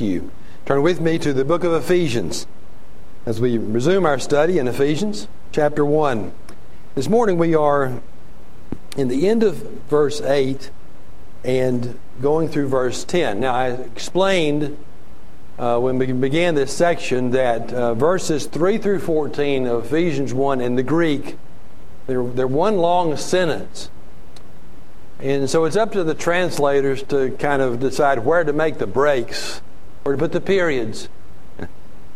you. Turn with me to the book of Ephesians as we resume our study in Ephesians chapter 1. This morning we are in the end of verse 8 and going through verse 10. Now, I explained uh, when we began this section that uh, verses 3 through 14 of Ephesians 1 in the Greek, they're, they're one long sentence. And so it's up to the translators to kind of decide where to make the breaks or to put the periods.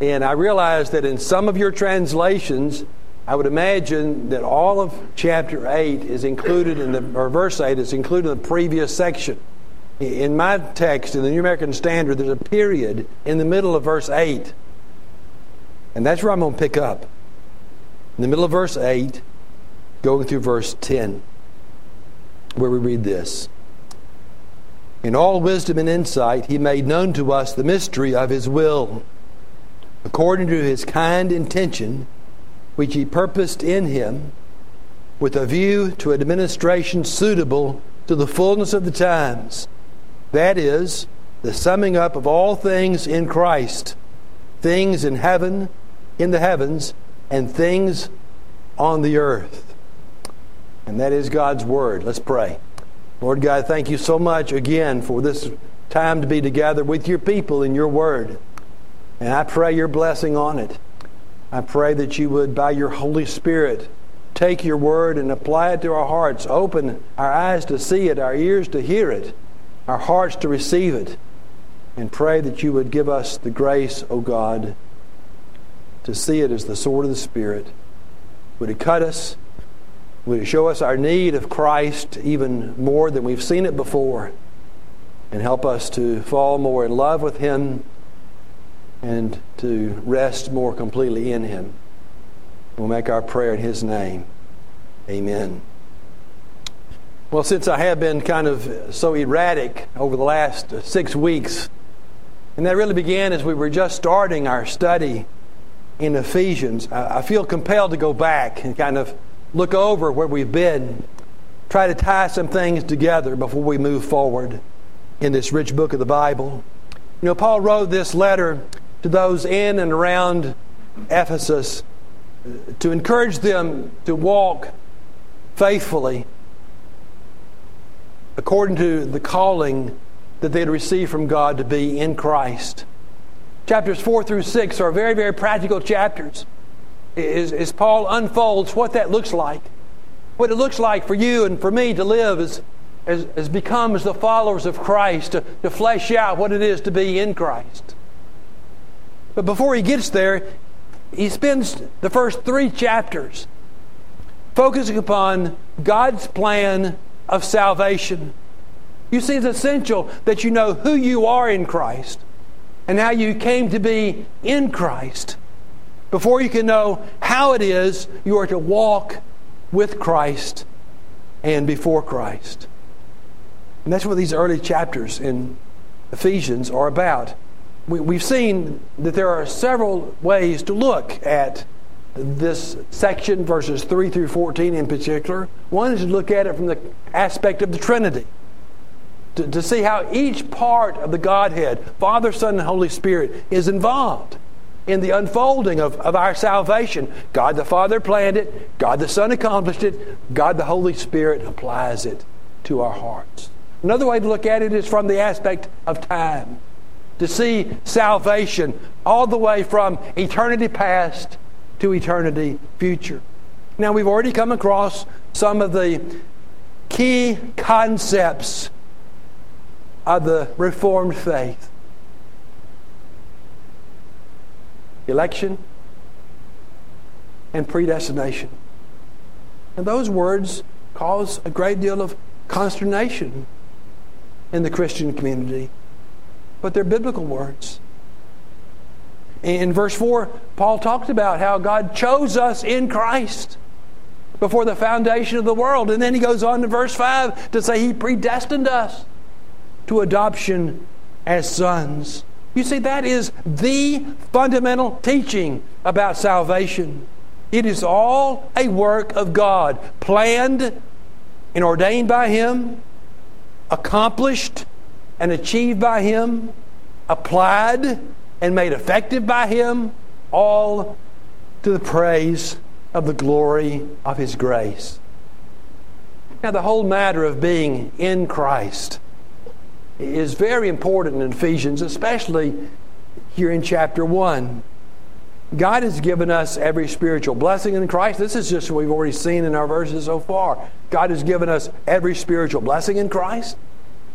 And I realize that in some of your translations, I would imagine that all of chapter 8 is included in the, or verse 8 is included in the previous section. In my text, in the New American Standard, there's a period in the middle of verse 8. And that's where I'm going to pick up. In the middle of verse 8, going through verse 10, where we read this. In all wisdom and insight, he made known to us the mystery of his will, according to his kind intention, which he purposed in him, with a view to administration suitable to the fullness of the times. That is, the summing up of all things in Christ, things in heaven, in the heavens, and things on the earth. And that is God's Word. Let's pray. Lord God, thank you so much again for this time to be together with your people in your word. And I pray your blessing on it. I pray that you would, by your Holy Spirit, take your word and apply it to our hearts. Open our eyes to see it, our ears to hear it, our hearts to receive it. And pray that you would give us the grace, O God, to see it as the sword of the Spirit. Would it cut us? Would it show us our need of Christ even more than we've seen it before? And help us to fall more in love with Him and to rest more completely in Him. We'll make our prayer in His name. Amen. Well, since I have been kind of so erratic over the last six weeks, and that really began as we were just starting our study in Ephesians, I feel compelled to go back and kind of look over where we've been, try to tie some things together before we move forward in this rich book of the Bible. You know, Paul wrote this letter to those in and around Ephesus to encourage them to walk faithfully according to the calling that they had received from God to be in Christ. Chapters 4 through 6 are very, very practical chapters as, Paul unfolds what that looks like, what it looks like for you and for me to live as, as, as becomes the followers of Christ, to, to flesh out what it is to be in Christ. But before he gets there, he spends the first three chapters focusing upon God's plan of salvation. You see, it's essential that you know who you are in Christ and how you came to be in Christ before you can know how it is you are to walk with Christ and before Christ. And that's what these early chapters in Ephesians are about. We, have seen that there are several ways to look at this section, verses 3 through 14 in particular. One is to look at it from the aspect of the Trinity, to, to see how each part of the Godhead, Father, Son, and Holy Spirit, is involved in the unfolding of, of our salvation. God the Father planned it, God the Son accomplished it, God the Holy Spirit applies it to our hearts. Another way to look at it is from the aspect of time. To see salvation all the way from eternity past to eternity future. Now, we've already come across some of the key concepts of the Reformed faith. Election, and predestination. And those words cause a great deal of consternation in the Christian community, but they're biblical words. In verse 4, Paul talked about how God chose us in Christ before the foundation of the world. And then he goes on to verse 5 to say he predestined us to adoption as sons. You see, that is the fundamental teaching about salvation. It is all a work of God, planned and ordained by Him, accomplished and achieved by Him, applied and made effective by Him, all to the praise of the glory of His grace. Now, the whole matter of being in Christ is very important in Ephesians, especially here in chapter 1. God has given us every spiritual blessing in Christ. This is just what we've already seen in our verses so far. God has given us every spiritual blessing in Christ.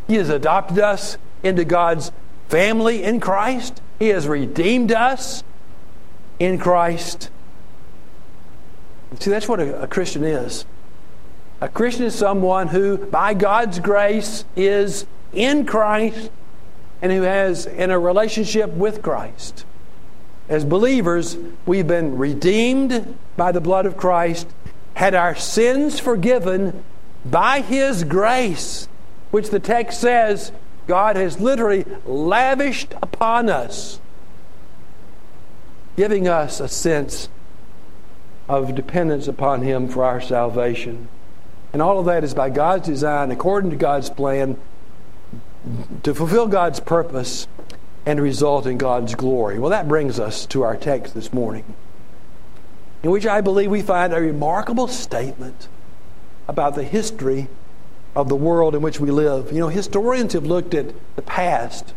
He has adopted us into God's family in Christ. He has redeemed us in Christ. See, that's what a, a Christian is. A Christian is someone who, by God's grace, is in Christ and who has in a relationship with Christ. As believers, we've been redeemed by the blood of Christ, had our sins forgiven by His grace, which the text says God has literally lavished upon us, giving us a sense of dependence upon Him for our salvation. And all of that is by God's design, according to God's plan, to fulfill God's purpose and result in God's glory. Well, that brings us to our text this morning, in which I believe we find a remarkable statement about the history of the world in which we live. You know, historians have looked at the past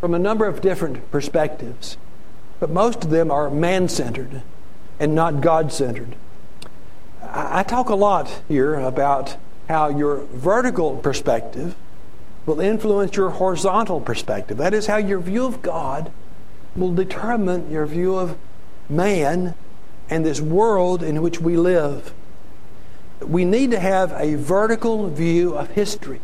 from a number of different perspectives, but most of them are man centered and not God centered. I talk a lot here about how your vertical perspective will influence your horizontal perspective. That is how your view of God will determine your view of man and this world in which we live. We need to have a vertical view of history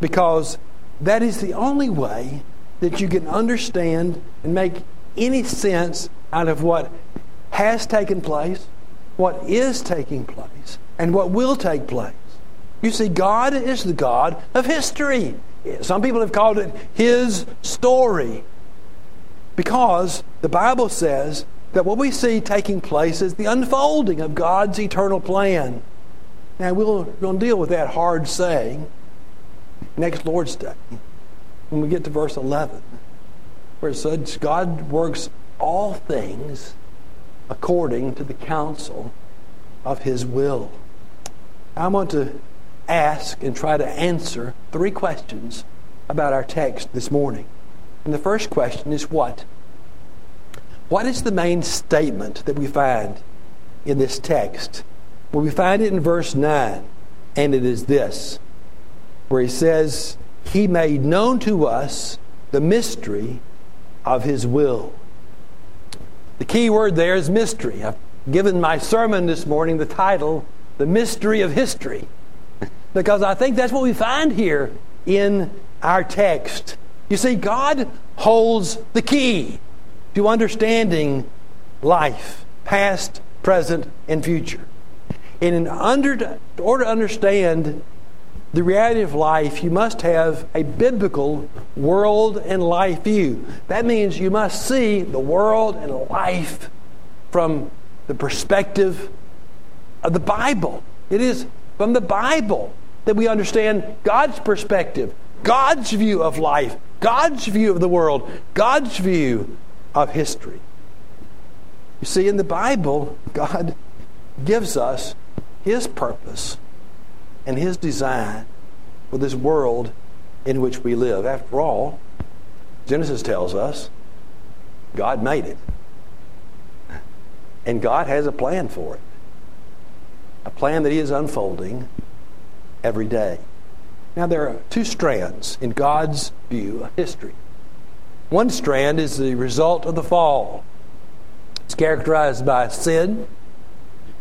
because that is the only way that you can understand and make any sense out of what has taken place, what is taking place, and what will take place. You see, God is the God of history. Some people have called it His story because the Bible says that what we see taking place is the unfolding of God's eternal plan. Now, we'll, we'll deal with that hard saying next Lord's Day when we get to verse 11, where it says, God works all things according to the counsel of His will. I want to ask and try to answer three questions about our text this morning. And the first question is what? What is the main statement that we find in this text? Well, we find it in verse 9, and it is this, where he says, He made known to us the mystery of His will. The key word there is mystery. I've given my sermon this morning the title, The Mystery of History because I think that's what we find here in our text. You see, God holds the key to understanding life, past, present, and future. And in under, order to understand the reality of life, you must have a biblical world and life view. That means you must see the world and life from the perspective of the Bible. It is from the Bible that we understand God's perspective, God's view of life, God's view of the world, God's view of history. You see, in the Bible, God gives us His purpose and His design for this world in which we live. After all, Genesis tells us God made it. And God has a plan for it. A plan that He is unfolding every day. Now, there are two strands in God's view of history. One strand is the result of the fall. It's characterized by sin,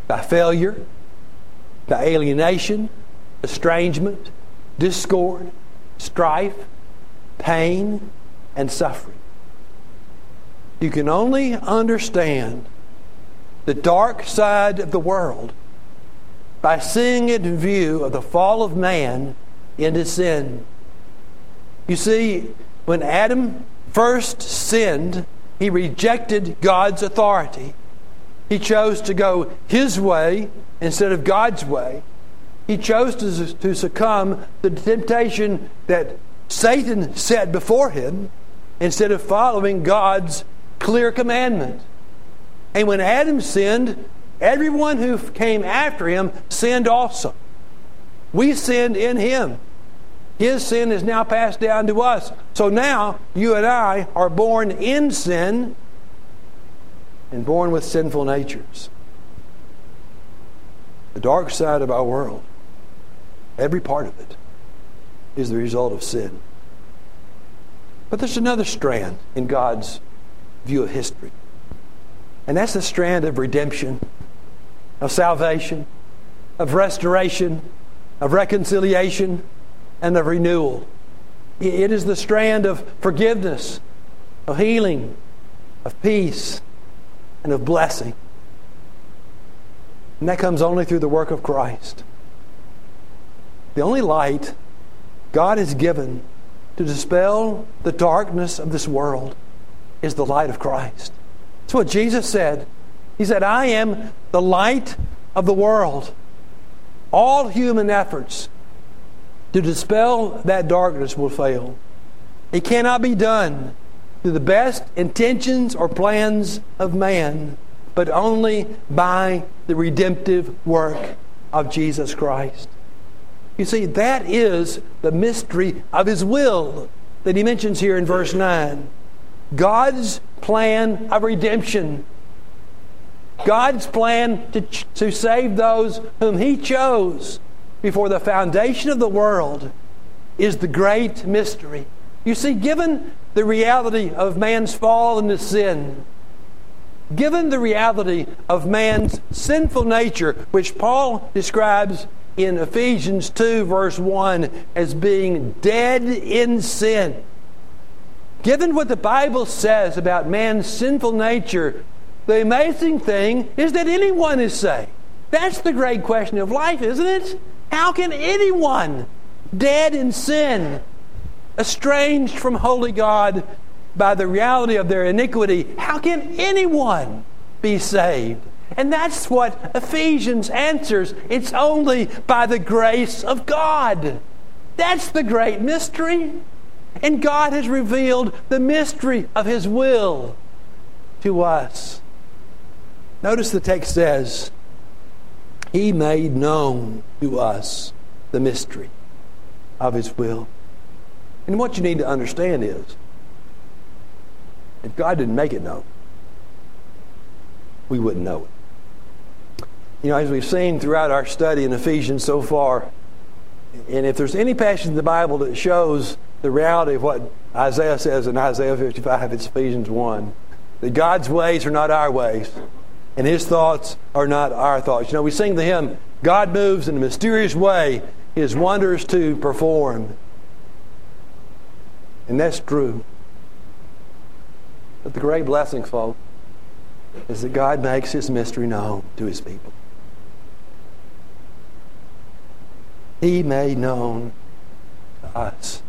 by failure, by alienation, estrangement, discord, strife, pain, and suffering. You can only understand the dark side of the world by seeing it in view of the fall of man into sin. You see, when Adam first sinned, he rejected God's authority. He chose to go his way instead of God's way. He chose to, to succumb to the temptation that Satan set before him. instead of following God's clear commandment. And when Adam sinned, everyone who came after him sinned also. We sinned in him. His sin is now passed down to us. So now you and I are born in sin and born with sinful natures. The dark side of our world, every part of it, is the result of sin. But there's another strand in God's view of history. And that's the strand of redemption, of salvation, of restoration, of reconciliation, and of renewal. It is the strand of forgiveness, of healing, of peace, and of blessing. And that comes only through the work of Christ. The only light God has given to dispel the darkness of this world is the light of Christ. That's what Jesus said. He said, I am the light of the world. All human efforts to dispel that darkness will fail. It cannot be done through the best intentions or plans of man, but only by the redemptive work of Jesus Christ. You see, that is the mystery of His will that He mentions here in verse 9. God's plan of redemption. God's plan to, to save those whom He chose before the foundation of the world is the great mystery. You see, given the reality of man's fall into sin, given the reality of man's sinful nature, which Paul describes in Ephesians 2, verse 1, as being dead in sin, given what the Bible says about man's sinful nature, the amazing thing is that anyone is saved. That's the great question of life, isn't it? How can anyone dead in sin, estranged from holy God by the reality of their iniquity, how can anyone be saved? And that's what Ephesians answers. It's only by the grace of God. That's the great mystery. And God has revealed the mystery of His will to us. Notice the text says, he made known to us the mystery of His will. And what you need to understand is if God didn't make it known, we wouldn't know it. You know, as we've seen throughout our study in Ephesians so far, and if there's any passage in the Bible that shows the reality of what Isaiah says in Isaiah 55, it's Ephesians 1 that God's ways are not our ways, and his thoughts are not our thoughts. You know, we sing the hymn, God moves in a mysterious way, his wonders to perform. And that's true. But the great blessing, folks, is that God makes his mystery known to his people. He made known to us.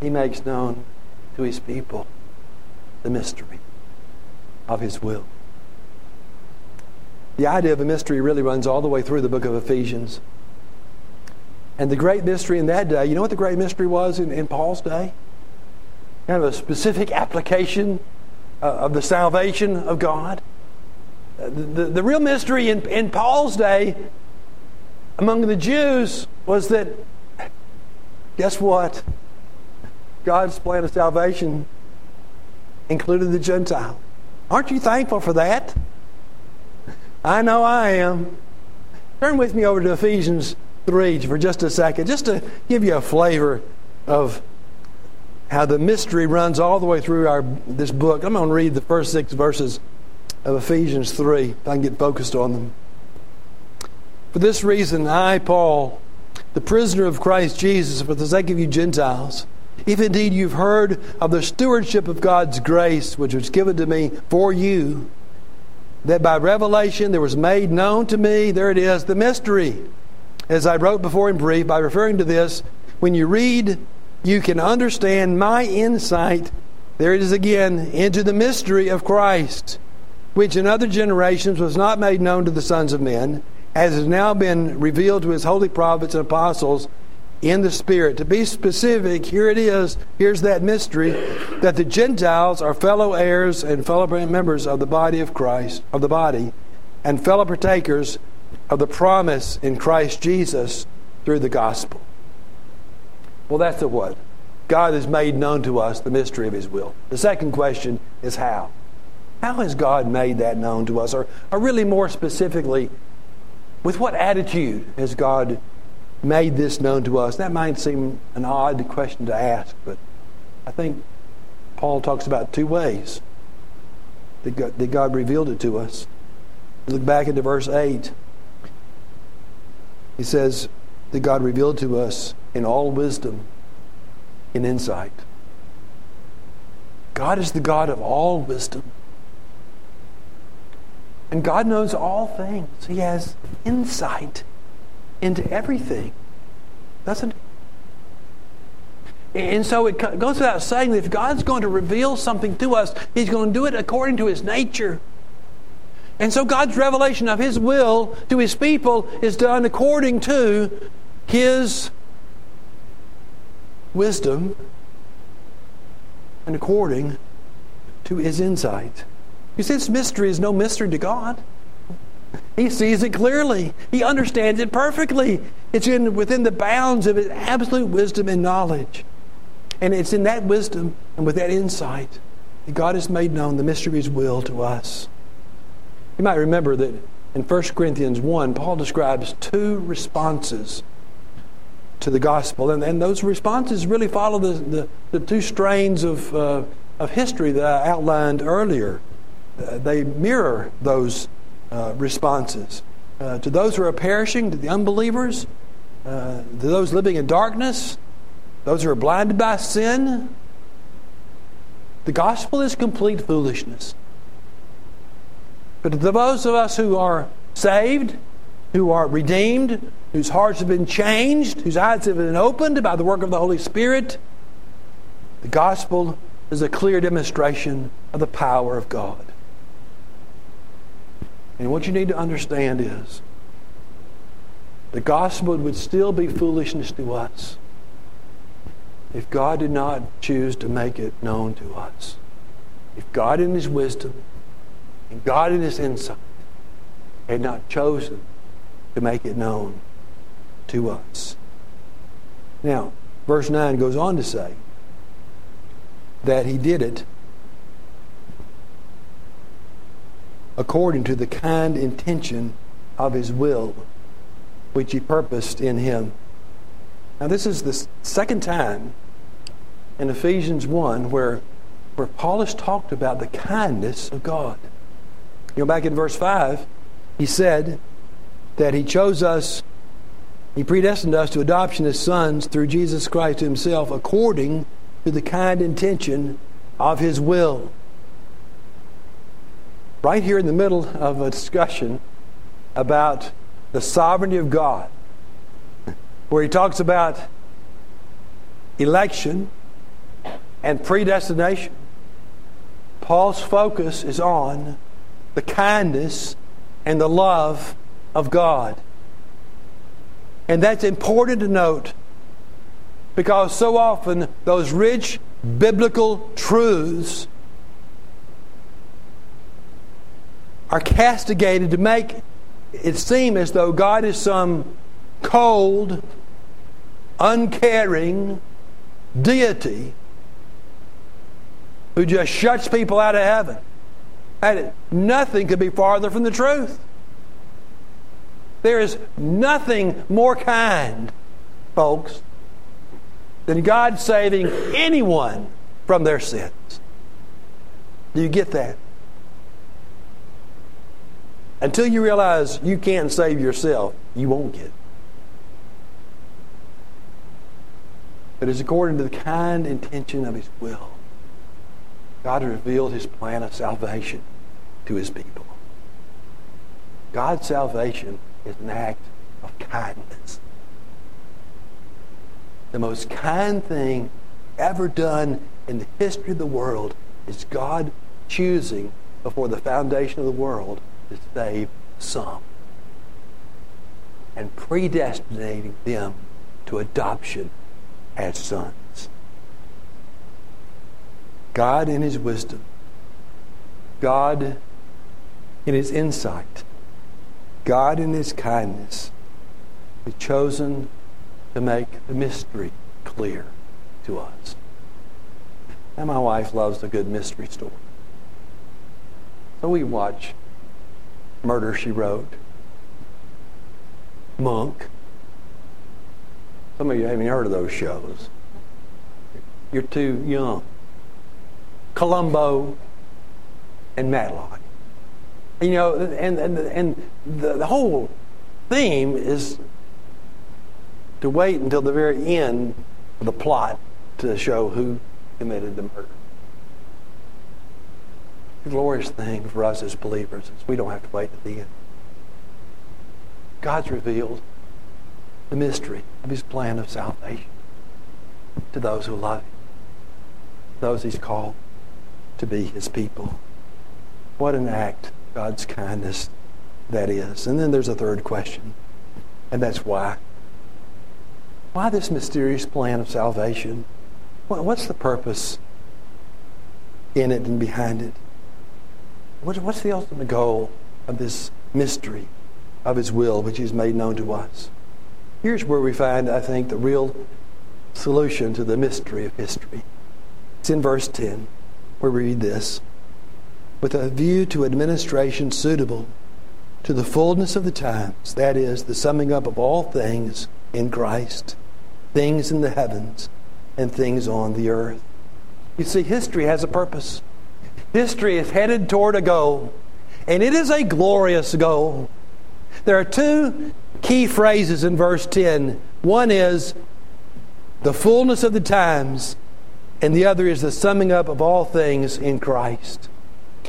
He makes known to his people the mystery of his will. The idea of a mystery really runs all the way through the book of Ephesians. And the great mystery in that day, you know what the great mystery was in, in Paul's day? Kind of a specific application uh, of the salvation of God. Uh, the, the, real mystery in, in Paul's day among the Jews was that, guess what? God's plan of salvation included the Gentile. Aren't you thankful for that? I know I am. Turn with me over to Ephesians 3 for just a second, just to give you a flavor of how the mystery runs all the way through our this book. I'm going to read the first six verses of Ephesians 3, if I can get focused on them. For this reason, I, Paul, the prisoner of Christ Jesus, for the sake of you Gentiles, if indeed you've heard of the stewardship of God's grace, which was given to me for you, that by revelation there was made known to me, there it is, the mystery. As I wrote before in brief, by referring to this, when you read, you can understand my insight, there it is again, into the mystery of Christ, which in other generations was not made known to the sons of men, as has now been revealed to his holy prophets and apostles in the Spirit. To be specific, here it is. Here's that mystery that the Gentiles are fellow heirs and fellow members of the body of Christ, of the body, and fellow partakers of the promise in Christ Jesus through the gospel. Well, that's the what? God has made known to us the mystery of His will. The second question is how? How has God made that known to us? Or, or really more specifically, with what attitude has God made this known to us? That might seem an odd question to ask, but I think Paul talks about two ways that God, that God revealed it to us. Look back into verse 8. He says that God revealed to us in all wisdom and insight. God is the God of all wisdom. And God knows all things. He has insight into everything, doesn't he? And so it goes without saying that if God's going to reveal something to us, He's going to do it according to His nature. And so God's revelation of His will to His people is done according to His wisdom and according to His insight. You see, this mystery is no mystery to God. He sees it clearly. He understands it perfectly. It's in, within the bounds of his absolute wisdom and knowledge. And it's in that wisdom and with that insight that God has made known the mystery of his will to us. You might remember that in 1 Corinthians 1, Paul describes two responses to the gospel. And, and those responses really follow the, the, the two strains of, uh, of history that I outlined earlier. Uh, they mirror those uh, responses. Uh, to those who are perishing, to the unbelievers, uh, to those living in darkness, those who are blinded by sin, the gospel is complete foolishness. But to those of us who are saved, who are redeemed, whose hearts have been changed, whose eyes have been opened by the work of the Holy Spirit, the gospel is a clear demonstration of the power of God. And what you need to understand is the gospel would still be foolishness to us if God did not choose to make it known to us. If God in His wisdom and God in His insight had not chosen to make it known to us. Now, verse 9 goes on to say that He did it according to the kind intention of his will, which he purposed in him. Now, this is the second time in Ephesians 1 where, where Paul has talked about the kindness of God. You know, back in verse 5, he said that he chose us, he predestined us to adoption as sons through Jesus Christ himself according to the kind intention of his will right here in the middle of a discussion about the sovereignty of God, where he talks about election and predestination. Paul's focus is on the kindness and the love of God. And that's important to note because so often those rich biblical truths are castigated to make it seem as though God is some cold, uncaring deity who just shuts people out of heaven. And nothing could be farther from the truth. There is nothing more kind, folks, than God saving anyone from their sins. Do you get that? Until you realize you can't save yourself, you won't get it. But it's according to the kind intention of His will. God revealed His plan of salvation to His people. God's salvation is an act of kindness. The most kind thing ever done in the history of the world is God choosing before the foundation of the world to save some and predestinating them to adoption as sons. God, in His wisdom, God, in His insight, God, in His kindness, has chosen to make the mystery clear to us. And my wife loves a good mystery story. So we watch Murder, She Wrote, Monk. Some of you haven't heard of those shows. You're too young. Columbo and Matlock. You know, and, and, and the, the whole theme is to wait until the very end of the plot to show who committed the murder. The glorious thing for us as believers is we don't have to wait to the end. God's revealed the mystery of his plan of salvation to those who love him, those he's called to be his people. What an act God's kindness that is. And then there's a third question, and that's why. Why this mysterious plan of salvation? What's the purpose in it and behind it? What's the ultimate goal of this mystery of His will, which He's made known to us? Here's where we find, I think, the real solution to the mystery of history. It's in verse 10, where we read this with a view to administration suitable to the fullness of the times, that is, the summing up of all things in Christ, things in the heavens and things on the earth. You see, history has a purpose. History is headed toward a goal, and it is a glorious goal. There are two key phrases in verse 10. One is the fullness of the times, and the other is the summing up of all things in Christ.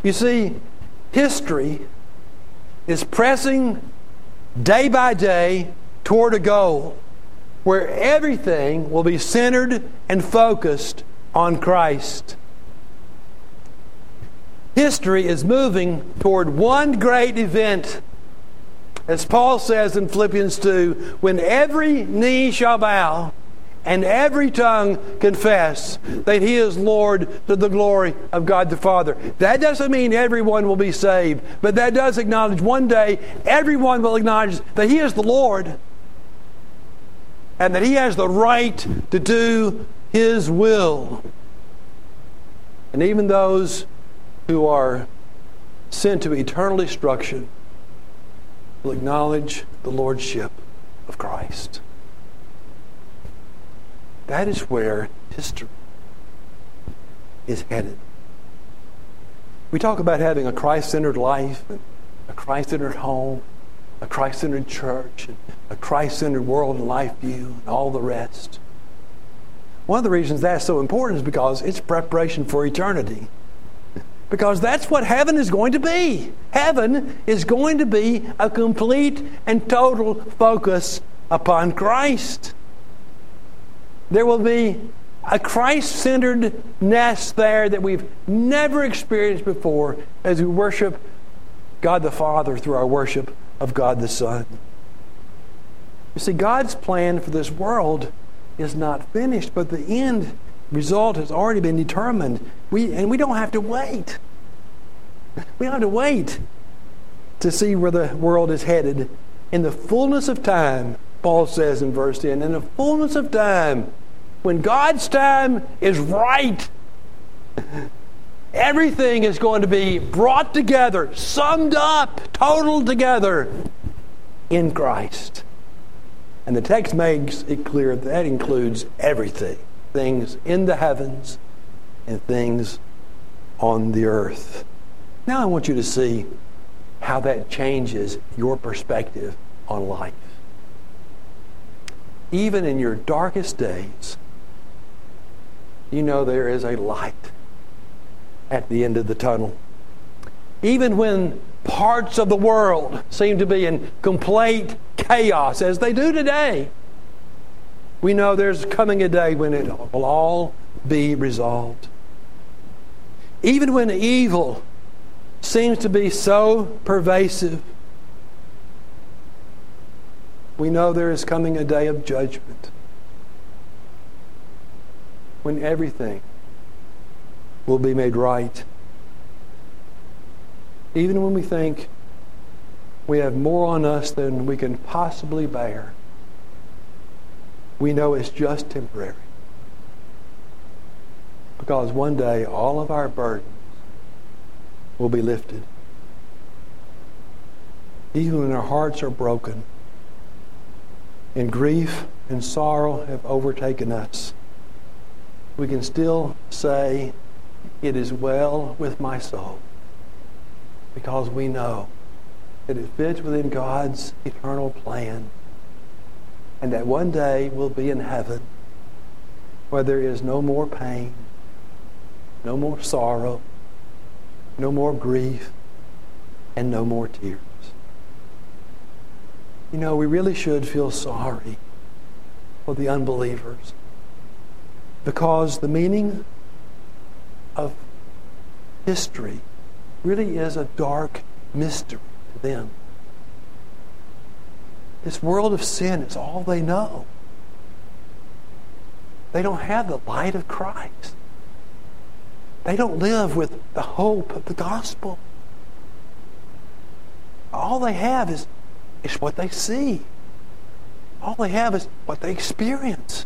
You see, history is pressing day by day toward a goal where everything will be centered and focused on Christ. History is moving toward one great event. As Paul says in Philippians 2, when every knee shall bow and every tongue confess that he is Lord to the glory of God the Father. That doesn't mean everyone will be saved, but that does acknowledge one day everyone will acknowledge that he is the Lord and that he has the right to do his will. And even those who are sent to eternal destruction will acknowledge the lordship of Christ. That is where history is headed. We talk about having a Christ centered life, a Christ centered home, a Christ centered church, and a Christ centered world and life view, and all the rest. One of the reasons that's so important is because it's preparation for eternity. Because that's what heaven is going to be. Heaven is going to be a complete and total focus upon Christ. There will be a Christ centered nest there that we've never experienced before as we worship God the Father through our worship of God the Son. You see, God's plan for this world is not finished, but the end result has already been determined. We, and we don't have to wait. We don't have to wait to see where the world is headed. In the fullness of time, Paul says in verse 10, in the fullness of time, when God's time is right, everything is going to be brought together, summed up, totaled together in Christ. And the text makes it clear that, that includes everything things in the heavens and things on the earth. Now I want you to see how that changes your perspective on life. Even in your darkest days, you know there is a light at the end of the tunnel. Even when parts of the world seem to be in complete chaos, as they do today, we know there's coming a day when it will all be resolved. Even when evil seems to be so pervasive, we know there is coming a day of judgment. when everything will be made right. Even when we think we have more on us than we can possibly bear, we know it's just temporary. Because one day all of our burdens will be lifted. Even when our hearts are broken and grief and sorrow have overtaken us, we can still say, It is well with my soul. Because we know that it fits within God's eternal plan. And that one day we'll be in heaven where there is no more pain, no more sorrow, no more grief, and no more tears. You know, we really should feel sorry for the unbelievers because the meaning of history really is a dark mystery to them. This world of sin is all they know. They don't have the light of Christ. They don't live with the hope of the gospel. All they have is, is what they see. All they have is what they experience.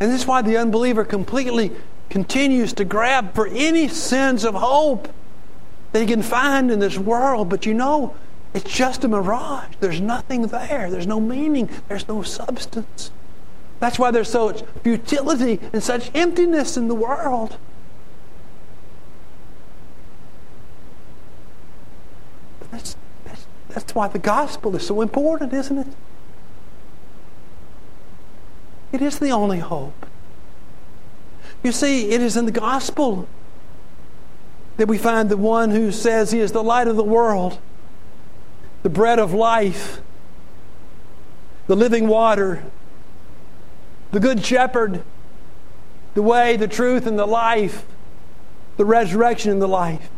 And this is why the unbeliever completely continues to grab for any sense of hope that he can find in this world. But you know, it's just a mirage. There's nothing there. There's no meaning. There's no substance. That's why there's so much futility and such emptiness in the world. That's, that's, why the gospel is so important, isn't it? It is the only hope. You see, it is in the gospel that we find the one who says he is the light of the world, the bread of life, the living water, the good shepherd, the way, the truth, and the life, the resurrection and the life.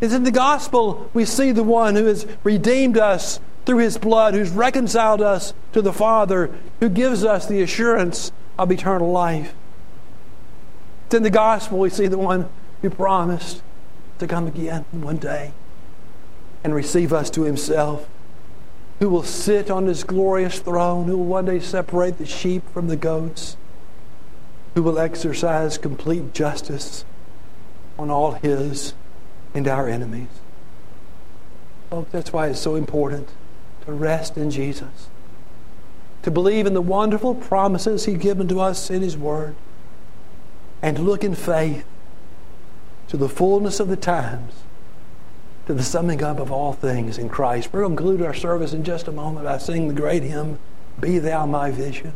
It's in the gospel we see the one who has redeemed us through his blood, who's reconciled us to the Father, who gives us the assurance of eternal life. It's in the gospel we see the one who promised to come again one day and receive us to himself, who will sit on his glorious throne, who will one day separate the sheep from the goats, who will exercise complete justice on all his and our enemies. Folks, that's why it's so important to rest in Jesus, to believe in the wonderful promises He's given to us in His Word, and to look in faith to the fullness of the times, to the summing up of all things in Christ. We're going to conclude our service in just a moment by singing the great hymn, Be Thou My Vision.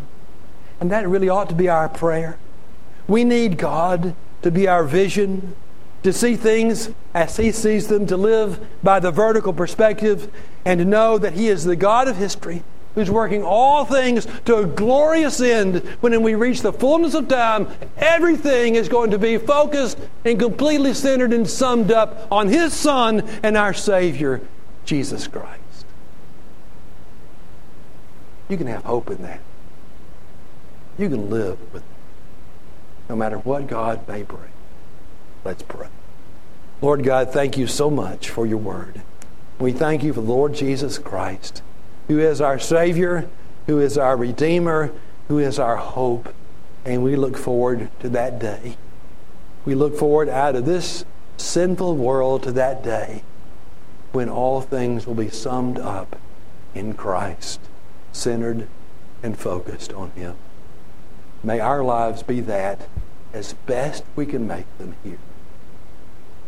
And that really ought to be our prayer. We need God to be our vision to see things as He sees them, to live by the vertical perspective, and to know that He is the God of history who's working all things to a glorious end. When we reach the fullness of time, everything is going to be focused and completely centered and summed up on His Son and our Savior, Jesus Christ. You can have hope in that. You can live with it, no matter what God may bring. Let's pray. Lord God, thank you so much for your word. We thank you for the Lord Jesus Christ, who is our Savior, who is our Redeemer, who is our hope. And we look forward to that day. We look forward out of this sinful world to that day when all things will be summed up in Christ, centered and focused on Him. May our lives be that as best we can make them here.